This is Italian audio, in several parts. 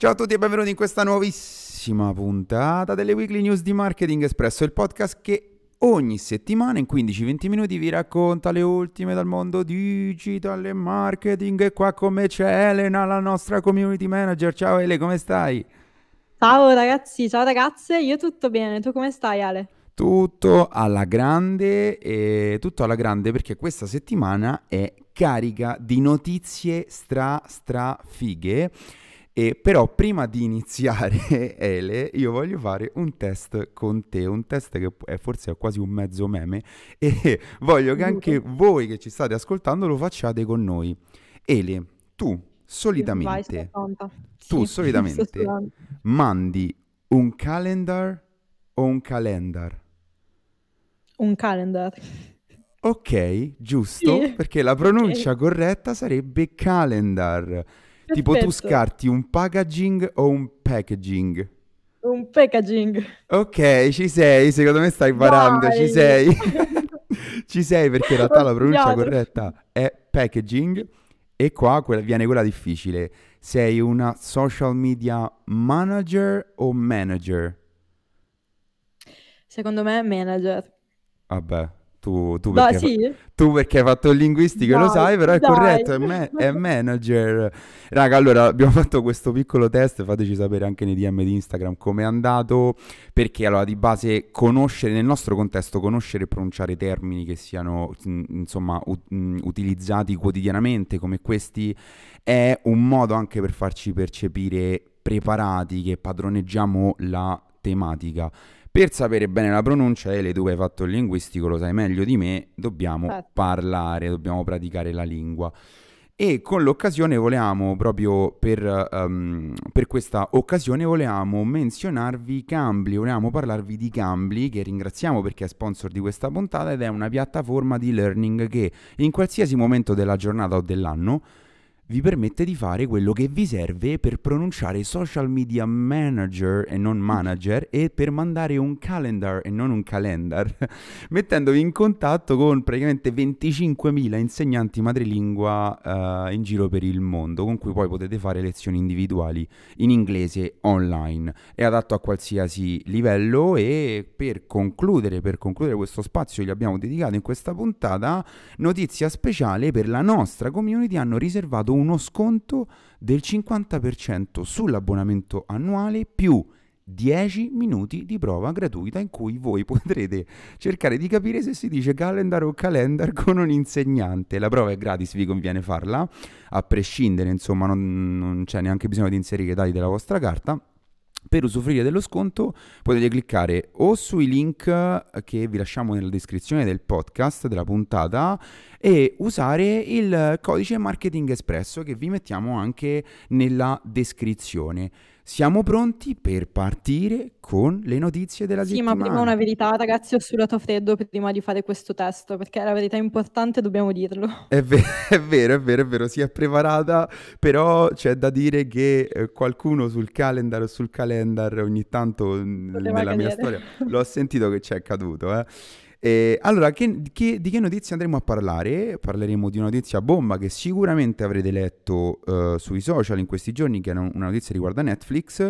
Ciao a tutti e benvenuti in questa nuovissima puntata delle Weekly News di Marketing Espresso, il podcast che ogni settimana in 15-20 minuti vi racconta le ultime dal mondo digital e marketing. E qua con me c'è Elena, la nostra community manager. Ciao Ele, come stai? Ciao ragazzi, ciao ragazze, io tutto bene, tu come stai Ale? Tutto alla grande e tutto alla grande perché questa settimana è carica di notizie stra stra fighe e però prima di iniziare, Ele, io voglio fare un test con te, un test che è forse quasi un mezzo meme e voglio che anche voi che ci state ascoltando lo facciate con noi. Ele, tu solitamente, Vai, tu sì, solitamente mandi un calendar o un calendar? Un calendar. Ok, giusto, sì. perché la pronuncia okay. corretta sarebbe calendar. Tipo tu scarti un packaging o un packaging? Un packaging. Ok, ci sei, secondo me stai imparando, Dai. ci sei. ci sei perché in realtà la pronuncia corretta è packaging e qua viene quella difficile. Sei una social media manager o manager? Secondo me manager. Vabbè, tu, tu, perché, sì? tu, perché, hai fatto il linguistico dai, lo sai, però è dai. corretto, è, ma- è, manager. Raga, allora abbiamo fatto questo piccolo test, fateci sapere anche nei DM di Instagram come è andato, perché allora di base conoscere, nel nostro contesto, conoscere e pronunciare termini che siano insomma u- utilizzati quotidianamente come questi è un modo anche per farci percepire preparati, che padroneggiamo la tematica. Per sapere bene la pronuncia, Ele, tu hai fatto il linguistico, lo sai meglio di me, dobbiamo certo. parlare, dobbiamo praticare la lingua. E con l'occasione volevamo, proprio per, um, per, questa occasione, volevamo menzionarvi Cambly, volevamo parlarvi di Cambly, che ringraziamo perché è sponsor di questa puntata ed è una piattaforma di learning che in qualsiasi momento della giornata o dell'anno vi permette di fare quello che vi serve per pronunciare social media manager e non manager e per mandare un calendar e non un calendar, mettendovi in contatto con praticamente 25.000 insegnanti madrelingua uh, in giro per il mondo, con cui poi potete fare lezioni individuali in inglese online. È adatto a qualsiasi livello e per concludere, per concludere questo spazio gli abbiamo dedicato in questa puntata, notizia speciale per la nostra community hanno riservato un uno sconto del 50% sull'abbonamento annuale più 10 minuti di prova gratuita in cui voi potrete cercare di capire se si dice calendar o calendar con un insegnante. La prova è gratis, vi conviene farla, a prescindere, insomma, non, non c'è neanche bisogno di inserire i dati della vostra carta. Per usufruire dello sconto potete cliccare o sui link che vi lasciamo nella descrizione del podcast, della puntata, e usare il codice Marketing Espresso che vi mettiamo anche nella descrizione. Siamo pronti per partire con le notizie della sì, settimana. Sì, ma prima una verità, ragazzi, ho sudato freddo prima di fare questo testo, perché la verità è importante, dobbiamo dirlo. È, ver- è vero, è vero, è vero, si è preparata, però c'è da dire che eh, qualcuno sul calendar o sul calendar ogni tanto Poteva nella cadere. mia storia l'ho sentito che ci è caduto, eh. Eh, allora, che, che, di che notizie andremo a parlare? Parleremo di una notizia bomba che sicuramente avrete letto uh, sui social in questi giorni, che è una notizia riguardo Netflix.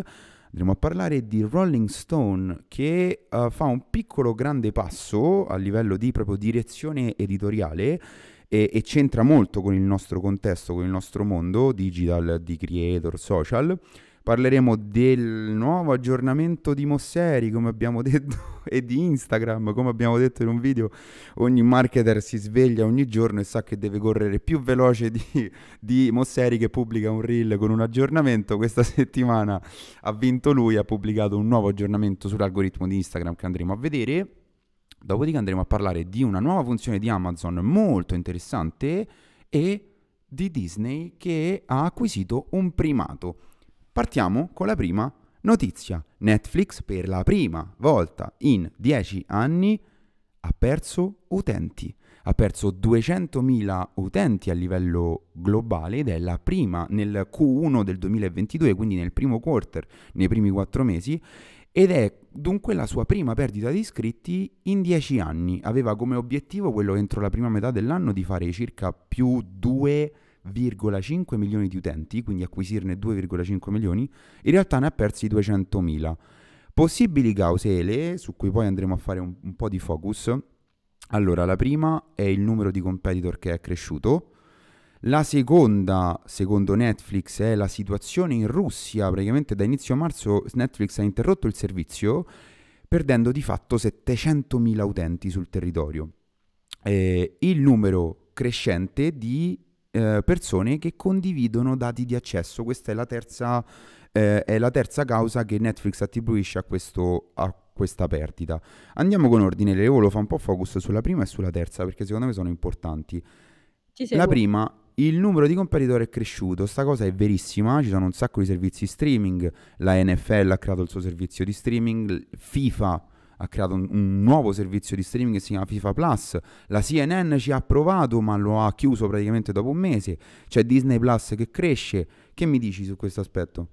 Andremo a parlare di Rolling Stone che uh, fa un piccolo grande passo a livello di proprio direzione editoriale e, e, c'entra molto con il nostro contesto, con il nostro mondo digital, di creator, social. Parleremo del nuovo aggiornamento di Mosseri, come abbiamo detto, e di Instagram, come abbiamo detto in un video. Ogni marketer si sveglia ogni giorno e sa che deve correre più veloce di, di Mosseri che pubblica un reel con un aggiornamento. Questa settimana ha vinto lui, ha pubblicato un nuovo aggiornamento sull'algoritmo di Instagram che andremo a vedere. Dopodiché andremo a parlare di una nuova funzione di Amazon molto interessante e di Disney che ha acquisito un primato. Partiamo con la prima notizia. Netflix per la prima volta in 10 anni ha perso utenti. Ha perso 200.000 utenti a livello globale ed è la prima nel Q1 del 2022, quindi nel primo quarter, nei primi 4 mesi, ed è dunque la sua prima perdita di iscritti in 10 anni. Aveva come obiettivo quello entro la prima metà dell'anno di fare circa più 2 2,5 milioni di utenti, quindi acquisirne 2,5 milioni, in realtà ne ha persi 200.000. Possibili cause ele, su cui poi andremo a fare un, un po' di focus. Allora, la prima è il numero di competitor che è cresciuto. La seconda, secondo Netflix, è la situazione in Russia. Praticamente da inizio marzo Netflix ha interrotto il servizio perdendo di fatto 700.000 utenti sul territorio. Eh, il numero crescente di eh, persone che condividono dati di accesso. Questa è la terza, eh, è la terza causa che Netflix attribuisce a, questo, a questa perdita. Andiamo con ordine, le volevo fare un po' focus sulla prima e sulla terza perché secondo me sono importanti. La prima, il numero di competitor è cresciuto, sta cosa è verissima, ci sono un sacco di servizi streaming, la NFL ha creato il suo servizio di streaming, FIFA ha creato un, un, nuovo servizio di streaming che si chiama FIFA Plus, la CNN ci ha provato ma lo ha chiuso praticamente dopo un mese, c'è Disney Plus che cresce, che mi dici su questo aspetto?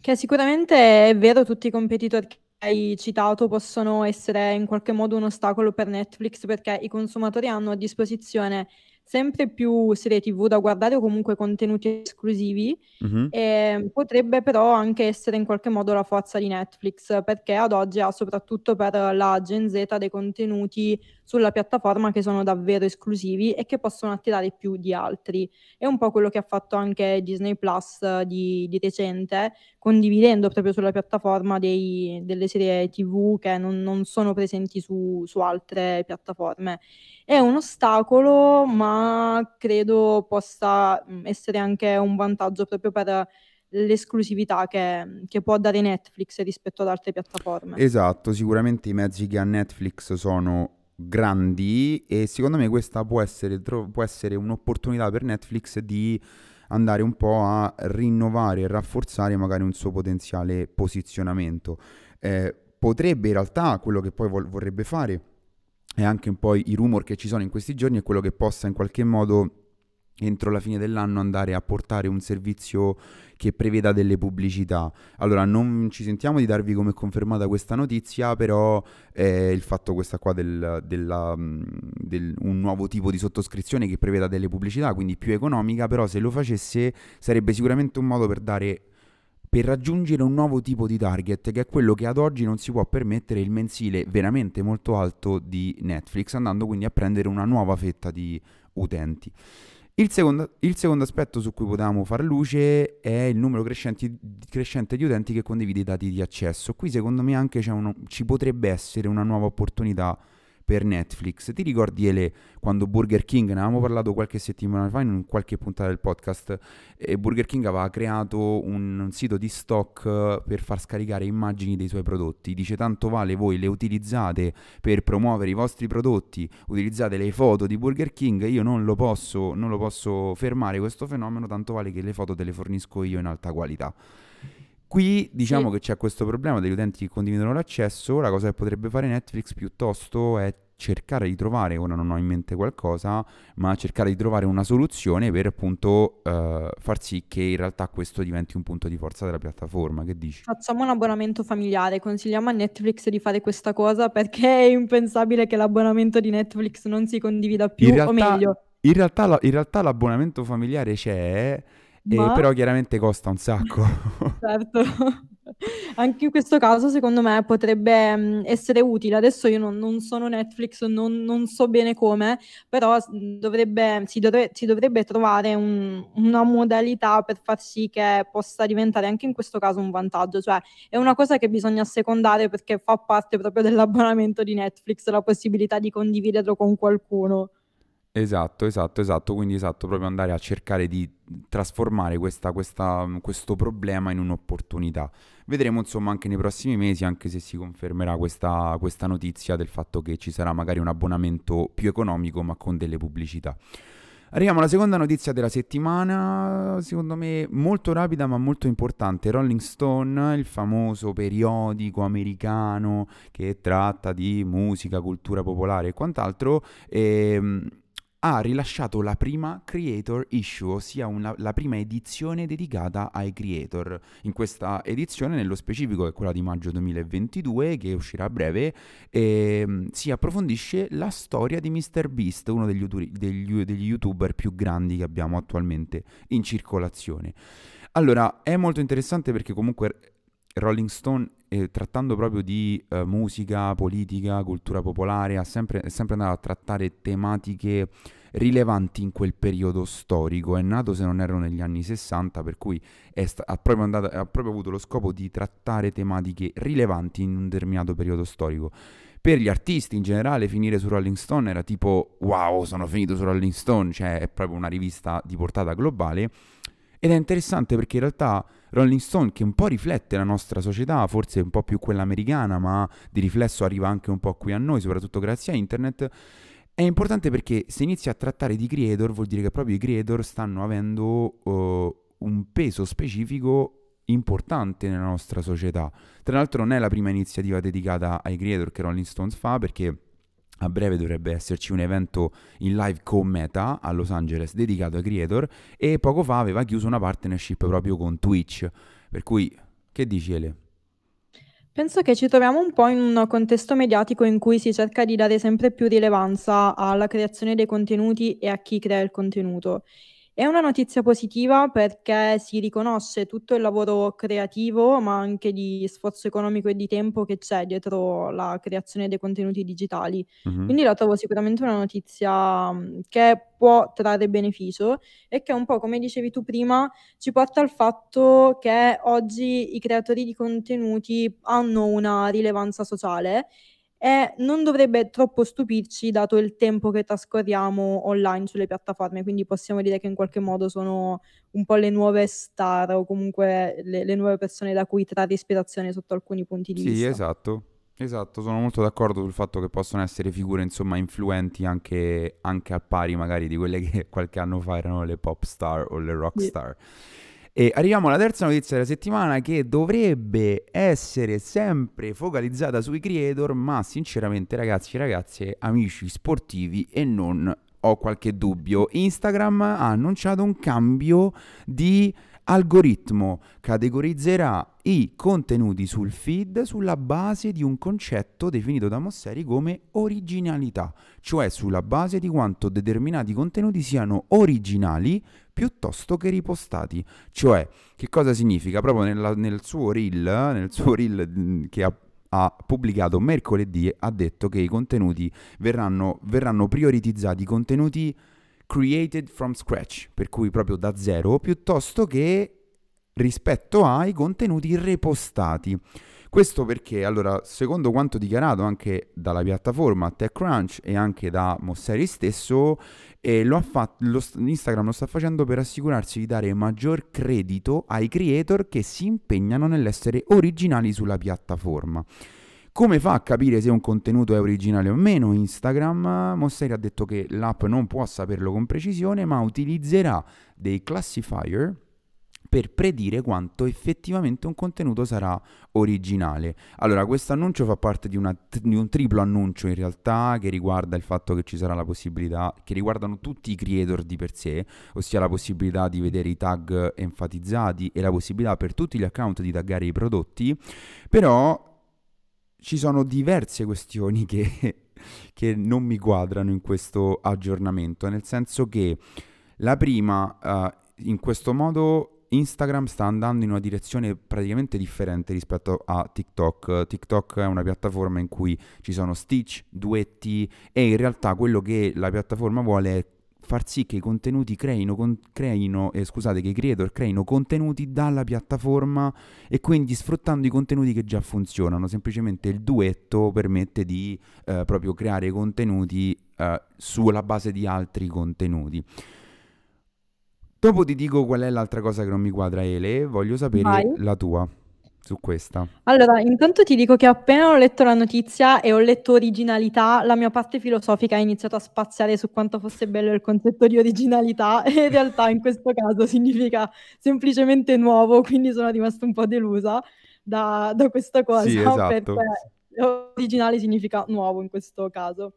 Che sicuramente è vero, tutti i competitor che hai citato possono essere in qualche modo un ostacolo per Netflix perché i consumatori hanno a disposizione sempre più serie TV da guardare o comunque contenuti esclusivi, mm-hmm. e potrebbe però anche essere in qualche modo la forza di Netflix, perché ad oggi ha soprattutto per la Gen Z dei contenuti sulla piattaforma che sono davvero esclusivi e che possono attirare più di altri. È un po' quello che ha fatto anche Disney Plus di, di recente, condividendo proprio sulla piattaforma dei, delle serie TV che non, non sono presenti su, su altre piattaforme. È un ostacolo, ma credo possa mm, essere anche un vantaggio proprio per l'esclusività che, che, può dare Netflix rispetto ad altre piattaforme. Esatto, sicuramente i mezzi che ha Netflix sono grandi e secondo me questa può essere, può essere un'opportunità per Netflix di andare un po' a rinnovare e rafforzare magari un suo potenziale posizionamento. Eh, potrebbe in realtà quello che poi vorrebbe fare e anche un po' i rumor che ci sono in questi giorni è quello che possa in qualche modo entro la fine dell'anno andare a portare un servizio che preveda delle pubblicità. Allora, non ci sentiamo di darvi come confermata questa notizia, però eh, il fatto questa qua del, della, mm, del, un nuovo tipo di sottoscrizione che preveda delle pubblicità, quindi più economica, però se lo facesse sarebbe sicuramente un modo per dare per raggiungere un nuovo tipo di target che è quello che ad oggi non si può permettere il mensile veramente molto alto di Netflix, andando quindi a prendere una nuova fetta di utenti. Il secondo, il secondo aspetto su cui potevamo far luce è il numero crescente di utenti che condivide i dati di accesso. Qui secondo me anche uno, ci potrebbe essere una nuova opportunità per Netflix. Ti ricordi Ele quando Burger King, ne avevamo parlato qualche settimana fa in qualche puntata del podcast, e Burger King aveva creato un, un sito di stock per far scaricare immagini dei suoi prodotti. Dice tanto vale voi le utilizzate per promuovere i vostri prodotti, utilizzate le foto di Burger King, io non lo posso, non lo posso fermare questo fenomeno, tanto vale che le foto te le fornisco io in alta qualità. Qui diciamo sì. che c'è questo problema degli utenti che condividono l'accesso, la cosa che potrebbe fare Netflix piuttosto è cercare di trovare, ora non ho in mente qualcosa, ma cercare di trovare una soluzione per appunto uh, far sì che in realtà questo diventi un punto di forza della piattaforma. Che dici? Facciamo un abbonamento familiare, consigliamo a Netflix di fare questa cosa perché è impensabile che l'abbonamento di Netflix non si condivida più, realtà, o meglio. In realtà, in realtà l'abbonamento familiare c'è ma... però chiaramente costa un sacco. certo. Anche in questo caso, secondo me, potrebbe mh, essere utile. Adesso io non, non sono Netflix, non, non, so bene come, però dovrebbe, si, dovrebbe, si, dovrebbe trovare un, una modalità per far sì che possa diventare anche in questo caso un vantaggio. Cioè, è una cosa che bisogna secondare perché fa parte proprio dell'abbonamento di Netflix, la possibilità di condividerlo con qualcuno. Esatto, esatto, esatto. Quindi esatto, proprio andare a cercare di trasformare questa, questa, questo problema in un'opportunità. Vedremo insomma anche nei prossimi mesi, anche se si confermerà questa, questa notizia del fatto che ci sarà magari un abbonamento più economico ma con delle pubblicità. Arriviamo alla seconda notizia della settimana, secondo me molto rapida ma molto importante. Rolling Stone, il famoso periodico americano che tratta di musica, cultura popolare e quant'altro, ehm, ha rilasciato la prima creator issue, ossia una, la prima edizione dedicata ai creator. In questa edizione, nello specifico, è quella di maggio 2022, che uscirà a breve, eh, si approfondisce la storia di MrBeast, uno degli, degli, degli youtuber più grandi che abbiamo attualmente in circolazione. Allora, è molto interessante perché comunque Rolling Stone, eh, trattando proprio di eh, musica, politica, cultura popolare, sempre, è sempre andato a trattare tematiche rilevanti in quel periodo storico. È nato, se non erro, negli anni 60, per cui sta- ha, proprio andato, ha proprio avuto lo scopo di trattare tematiche rilevanti in un determinato periodo storico. Per gli artisti in generale finire su Rolling Stone era tipo wow, sono finito su Rolling Stone, cioè è proprio una rivista di portata globale. Ed è interessante perché in realtà Rolling Stone, che un po' riflette la nostra società, forse un po' più quella americana, ma di riflesso arriva anche un po' qui a noi, soprattutto grazie a internet, è importante perché se inizi a trattare di creator vuol dire che proprio i creator stanno avendo uh, un peso specifico importante nella nostra società. Tra l'altro non è la prima iniziativa dedicata ai creator che Rolling Stones fa perché a breve dovrebbe esserci un evento in live con Meta a Los Angeles dedicato ai creator e poco fa aveva chiuso una partnership proprio con Twitch. Per cui, che dici Ele? Penso che ci troviamo un po' in un contesto mediatico in cui si cerca di dare sempre più rilevanza alla creazione dei contenuti e a chi crea il contenuto. È una notizia positiva perché si riconosce tutto il lavoro creativo, ma anche di sforzo economico e di tempo che c'è dietro la creazione dei contenuti digitali. Mm-hmm. Quindi la trovo sicuramente una notizia che può trarre beneficio e che un po', come dicevi tu prima, ci porta al fatto che oggi i creatori di contenuti hanno una rilevanza sociale e non dovrebbe troppo stupirci dato il tempo che trascorriamo online sulle piattaforme, quindi possiamo dire che in qualche modo sono un po' le nuove star o comunque le, le nuove persone da cui trarre ispirazione sotto alcuni punti di sì, vista. Sì, esatto. Esatto, sono molto d'accordo sul fatto che possono essere figure insomma influenti anche, anche al pari magari di quelle che qualche anno fa erano le pop star o le rock star. Sì. E arriviamo alla terza notizia della settimana che dovrebbe essere sempre focalizzata sui creator, ma sinceramente ragazzi e ragazze, amici sportivi e non ho qualche dubbio. Instagram ha annunciato un cambio di algoritmo categorizzerà i contenuti sul feed sulla base di un concetto definito da Mosseri come originalità, cioè sulla base di quanto determinati contenuti siano originali piuttosto che ripostati. Cioè, che cosa significa? Proprio nella, nel suo reel, nel suo reel mm, che ha ha pubblicato mercoledì ha detto che i contenuti verranno, verranno prioritizzati contenuti created from scratch, per cui proprio da zero, piuttosto che rispetto ai contenuti repostati. Questo perché, allora, secondo quanto dichiarato anche dalla piattaforma TechCrunch e anche da Mosseri stesso, eh, lo fatto, lo, Instagram lo sta facendo per assicurarsi di dare maggior credito ai creator che si impegnano nell'essere originali sulla piattaforma. Come fa a capire se un contenuto è originale o meno Instagram? Mosseri ha detto che l'app non può saperlo con precisione, ma utilizzerà dei classifier per predire quanto effettivamente un contenuto sarà originale. Allora, questo annuncio fa parte di, una, di, un triplo annuncio in realtà che riguarda il fatto che ci sarà la possibilità, che riguardano tutti i creator di per sé, ossia la possibilità di vedere i tag enfatizzati e la possibilità per tutti gli account di taggare i prodotti, però ci sono diverse questioni che, che, non mi quadrano in questo aggiornamento, nel senso che la prima, uh, in questo modo Instagram sta andando in una direzione praticamente differente rispetto a TikTok. TikTok è una piattaforma in cui ci sono stitch, duetti e in realtà quello che la piattaforma vuole è far sì che i contenuti creino, con, creino eh, scusate, che i creator creino contenuti dalla piattaforma e quindi sfruttando i contenuti che già funzionano. Semplicemente il duetto permette di eh, proprio creare contenuti eh, sulla base di altri contenuti. Dopo ti dico qual è l'altra cosa che non mi quadra, Ele, voglio sapere Vai. la tua su questa? Allora, intanto ti dico che appena ho letto la notizia e ho letto originalità, la mia parte filosofica ha iniziato a spaziare su quanto fosse bello il concetto di originalità e in realtà in questo caso significa semplicemente nuovo, quindi sono rimasta un po' delusa da, da questa cosa, sì, esatto. perché originale significa nuovo in questo caso.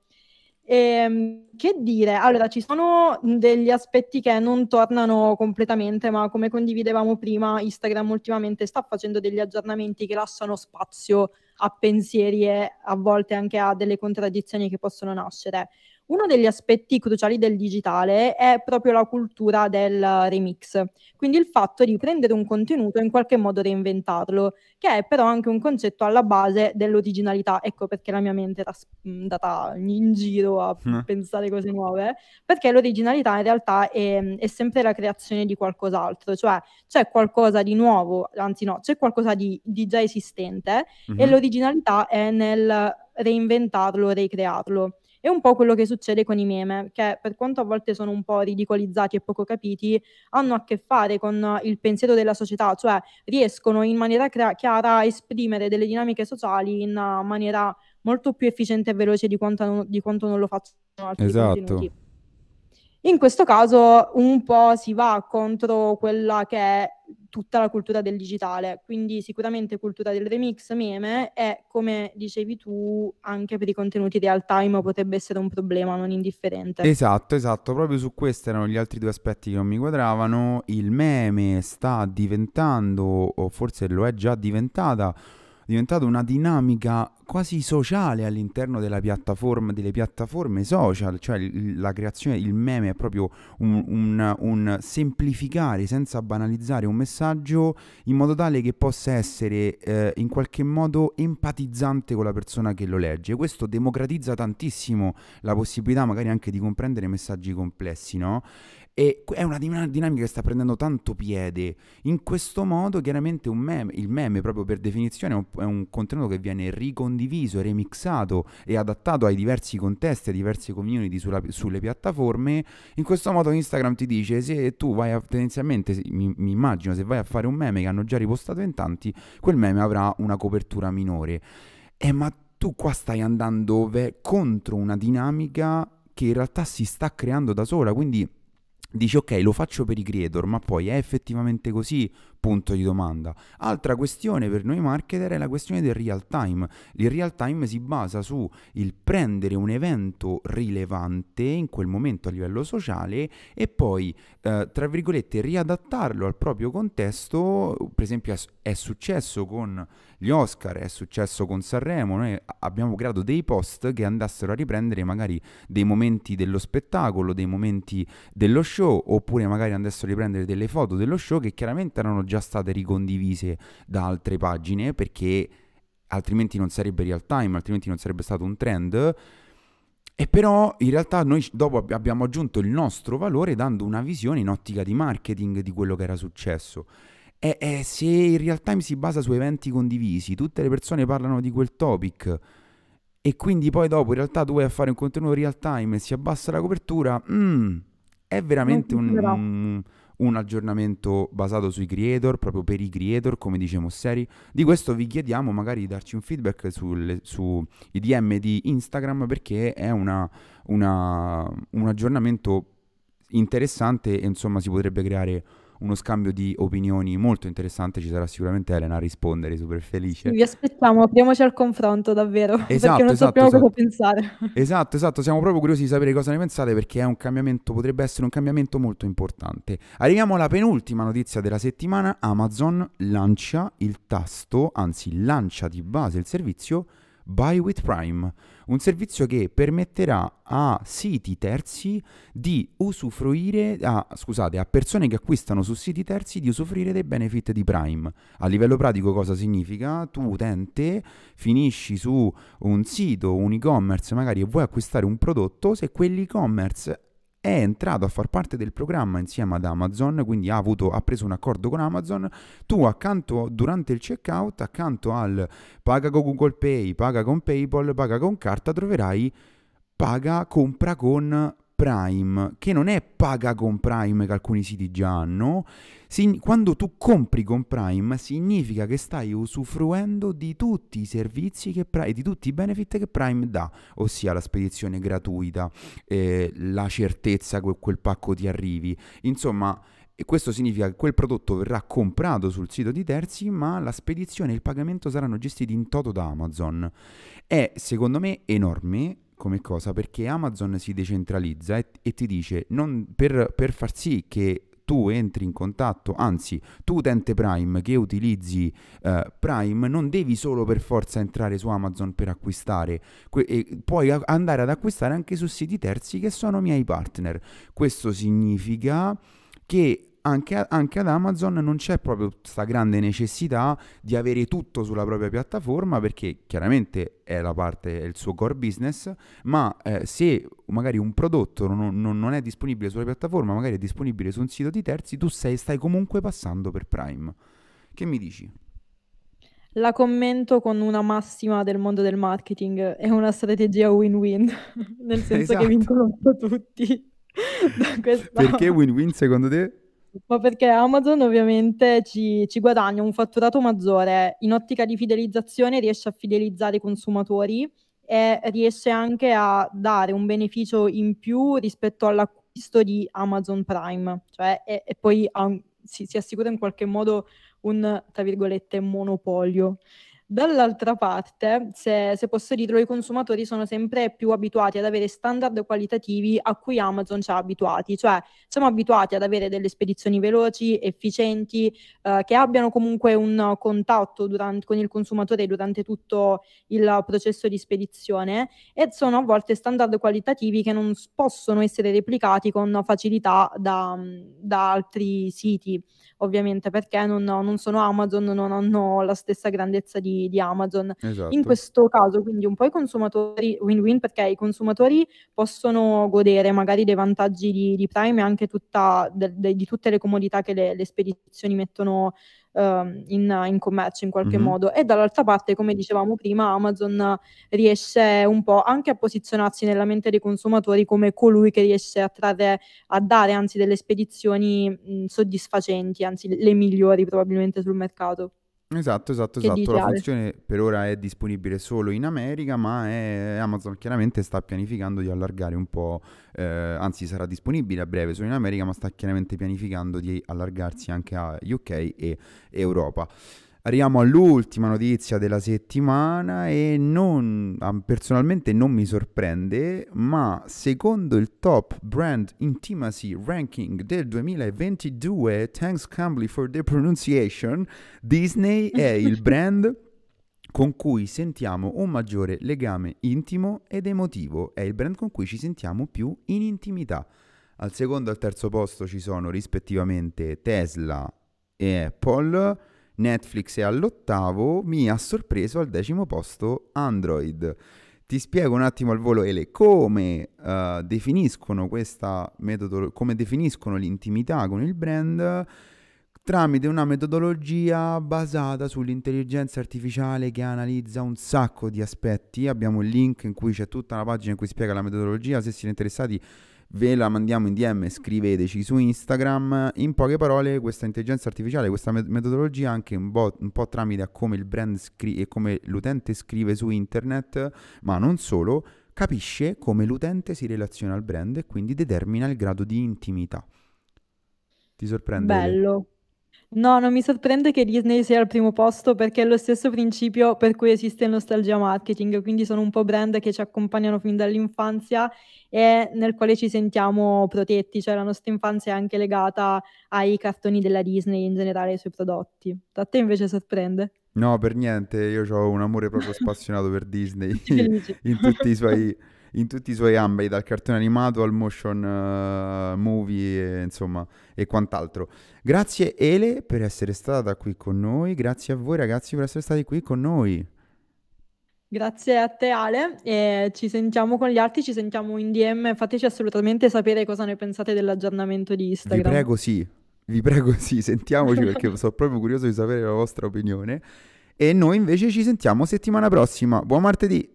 E, ehm, che dire? Allora, ci sono degli aspetti che non tornano completamente, ma come condividevamo prima, Instagram ultimamente sta facendo degli aggiornamenti che lasciano spazio a pensieri e a volte anche a delle contraddizioni che possono nascere. Uno degli aspetti cruciali del digitale è proprio la cultura del remix, quindi il fatto di prendere un contenuto e in qualche modo reinventarlo, che è però anche un concetto alla base dell'originalità. Ecco perché la mia mente era andata in giro a mm. pensare cose nuove, perché l'originalità in realtà è, è sempre la creazione di qualcos'altro, cioè c'è qualcosa di nuovo, anzi no, c'è qualcosa di, di già esistente mm-hmm. e l'originalità è nel reinventarlo, ricrearlo. È un po' quello che succede con i meme, che per quanto a volte sono un po' ridicolizzati e poco capiti, hanno a che fare con il pensiero della società, cioè riescono in maniera cra- chiara a esprimere delle dinamiche sociali in maniera molto più efficiente e veloce di quanto, di quanto non lo facciano altri esatto. contenuti. In questo caso un po' si va contro quella che è tutta la cultura del digitale, quindi sicuramente cultura del remix meme e come dicevi tu anche per i contenuti real time potrebbe essere un problema non indifferente. Esatto, esatto, proprio su questi erano gli altri due aspetti che non mi quadravano, il meme sta diventando o forse lo è già diventata diventato una dinamica quasi sociale all'interno delle piattaforme social, cioè la creazione, il meme è proprio un, un, un, semplificare senza banalizzare un messaggio in modo tale che possa essere eh, in qualche modo empatizzante con la persona che lo legge. Questo democratizza tantissimo la possibilità magari anche di comprendere messaggi complessi, no? E è una dinamica che sta prendendo tanto piede. In questo modo, chiaramente, meme, il meme, proprio per definizione, è un, contenuto che viene ricondiviso, remixato e adattato ai diversi contesti, ai diversi community sulla, sulle piattaforme. In questo modo, Instagram ti dice: se tu vai a tendenzialmente, mi, mi immagino, se vai a fare un meme che hanno già ripostato in tanti, quel meme avrà una copertura minore. Eh, ma tu qua stai andando ve- contro una dinamica che in realtà si sta creando da sola, quindi Dici ok, lo faccio per i creator, ma poi è effettivamente così? Punto di domanda. Altra questione per noi marketer è la questione del real time. Il real time si basa su il prendere un evento rilevante in quel momento a livello sociale e poi, eh, tra virgolette, riadattarlo al proprio contesto. Per esempio è, è successo con gli Oscar, è successo con Sanremo, noi abbiamo creato dei post che andassero a riprendere magari dei momenti dello spettacolo, dei momenti dello show, oppure magari andassero a riprendere delle foto dello show che chiaramente erano già state ricondivise da altre pagine perché altrimenti non sarebbe real time, altrimenti non sarebbe stato un trend. E però in realtà noi dopo abbiamo aggiunto il nostro valore dando una visione in ottica di marketing di quello che era successo. E, e se in real time si basa su eventi condivisi, tutte le persone parlano di quel topic e quindi poi dopo in realtà tu vai a fare un contenuto real time e si abbassa la copertura, mm, è veramente un, un, un, aggiornamento basato sui creator, proprio per i creator, come dice Mosseri. Di questo vi chiediamo magari di darci un feedback sui DM di Instagram perché è una, una, un aggiornamento interessante e insomma si potrebbe creare uno scambio di opinioni molto interessante. Ci sarà sicuramente Elena a rispondere, super felice. Vi aspettiamo, apriamoci al confronto davvero, esatto, perché non esatto, sappiamo esatto. cosa pensare. Esatto, esatto, siamo proprio curiosi di sapere cosa ne pensate perché è un cambiamento, potrebbe essere un cambiamento molto importante. Arriviamo alla penultima notizia della settimana, Amazon lancia il tasto, anzi lancia di base il servizio Buy with Prime, un servizio che permetterà a siti terzi di usufruire, a, scusate, a persone che acquistano su siti terzi di usufruire dei benefit di Prime. A livello pratico cosa significa? Tu utente finisci su un sito, un e-commerce magari e vuoi acquistare un prodotto, se quell'e-commerce è entrato a far parte del programma insieme ad Amazon, quindi ha, avuto, ha preso un accordo con Amazon, tu accanto durante il checkout, accanto al paga con Google Pay, paga con PayPal, paga con carta, troverai paga compra con Prime, che non è paga con Prime che alcuni siti già hanno, Sign- quando tu compri con Prime significa che stai usufruendo di tutti i servizi Prime, di tutti i benefit che Prime dà, ossia la spedizione gratuita, eh, la certezza che quel pacco ti arrivi, insomma... E questo significa che quel prodotto verrà comprato sul sito di terzi, ma la spedizione e il pagamento saranno gestiti in toto da Amazon. È secondo me enorme come cosa perché Amazon si decentralizza e, e ti dice non, per, per far sì che tu entri in contatto, anzi, tu utente Prime che utilizzi uh, Prime non devi solo per forza entrare su Amazon per acquistare, que- puoi a- andare ad acquistare anche su siti terzi che sono miei partner. Questo significa che anche, anche, ad Amazon non c'è proprio questa grande necessità di avere tutto sulla propria piattaforma perché chiaramente è la parte, è il suo core business, ma eh, se magari un prodotto non, non, non, è disponibile sulla piattaforma, magari è disponibile su un sito di terzi, tu sei, stai comunque passando per Prime. Che mi dici? La commento con una massima del mondo del marketing, è una strategia win-win, nel senso esatto. che vincono tutti. Perché win-win secondo te? Ma perché Amazon ovviamente ci, ci guadagna un fatturato maggiore, in ottica di fidelizzazione riesce a fidelizzare i consumatori e riesce anche a dare un beneficio in più rispetto all'acquisto di Amazon Prime, cioè e, e poi um, si, si assicura in qualche modo un, tra virgolette, monopolio. Dall'altra parte, se, se, posso dirlo, i consumatori sono sempre più abituati ad avere standard qualitativi a cui Amazon ci ha abituati, cioè siamo abituati ad avere delle spedizioni veloci, efficienti, eh, che abbiano comunque un contatto durante, con il consumatore durante tutto il processo di spedizione e sono a volte standard qualitativi che non possono essere replicati con facilità da, da altri siti ovviamente perché non, non, sono Amazon, non hanno la stessa grandezza di, di Amazon. Esatto. In questo caso, quindi un po' i consumatori win-win perché i consumatori possono godere magari dei vantaggi di, di Prime e anche tutta, de, de, di tutte le comodità che le, le spedizioni mettono uh, in, in, commercio in qualche mm-hmm. modo e dall'altra parte come dicevamo prima Amazon riesce un po' anche a posizionarsi nella mente dei consumatori come colui che riesce a trarre a dare anzi delle spedizioni mh, soddisfacenti anzi le migliori probabilmente sul mercato Esatto, esatto, esatto. La funzione per ora è disponibile solo in America, ma è... Amazon chiaramente sta pianificando di allargare un po', eh, anzi sarà disponibile a breve solo in America, ma sta chiaramente pianificando di allargarsi anche a UK e Europa. Arriviamo all'ultima notizia della settimana e non, personalmente non mi sorprende, ma secondo il Top Brand Intimacy Ranking del 2022, thanks Cambly for the pronunciation, Disney è il brand con cui sentiamo un maggiore legame intimo ed emotivo, è il brand con cui ci sentiamo più in intimità. Al secondo e al terzo posto ci sono rispettivamente Tesla e Apple Netflix è all'ottavo, mi ha sorpreso al decimo posto Android. Ti spiego un attimo al volo, Ele, come uh, definiscono questa metodo, come definiscono l'intimità con il brand tramite una metodologia basata sull'intelligenza artificiale che analizza un sacco di aspetti. Abbiamo il link in cui c'è tutta una pagina in cui spiega la metodologia, se siete interessati ve la mandiamo in DM, scriveteci su Instagram. In poche parole, questa intelligenza artificiale, questa metodologia, anche un, po', un po tramite a come il brand scrive e come l'utente scrive su internet, ma non solo, capisce come l'utente si relaziona al brand e quindi determina il grado di intimità. Ti sorprende? Bello. No, non mi sorprende che Disney sia al primo posto perché è lo stesso principio per cui esiste il nostalgia marketing, quindi sono un po' brand che ci accompagnano fin dall'infanzia e nel quale ci sentiamo protetti, cioè la nostra infanzia è anche legata ai cartoni della Disney in generale ai suoi prodotti. A te invece sorprende? No, per niente, io ho un amore proprio spassionato per Disney in tutti i suoi in tutti i suoi ambiti, dal cartone animato al motion uh, movie e, insomma, e quant'altro. Grazie Ele per essere stata qui con noi, grazie a voi ragazzi per essere stati qui con noi. Grazie a te Ale e ci sentiamo con gli altri, ci sentiamo in DM, fateci assolutamente sapere cosa ne pensate dell'aggiornamento di Instagram. Vi prego sì, vi prego sì, sentiamoci perché sono proprio curioso di sapere la vostra opinione. E noi invece ci sentiamo settimana prossima. Buon martedì!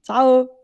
Ciao!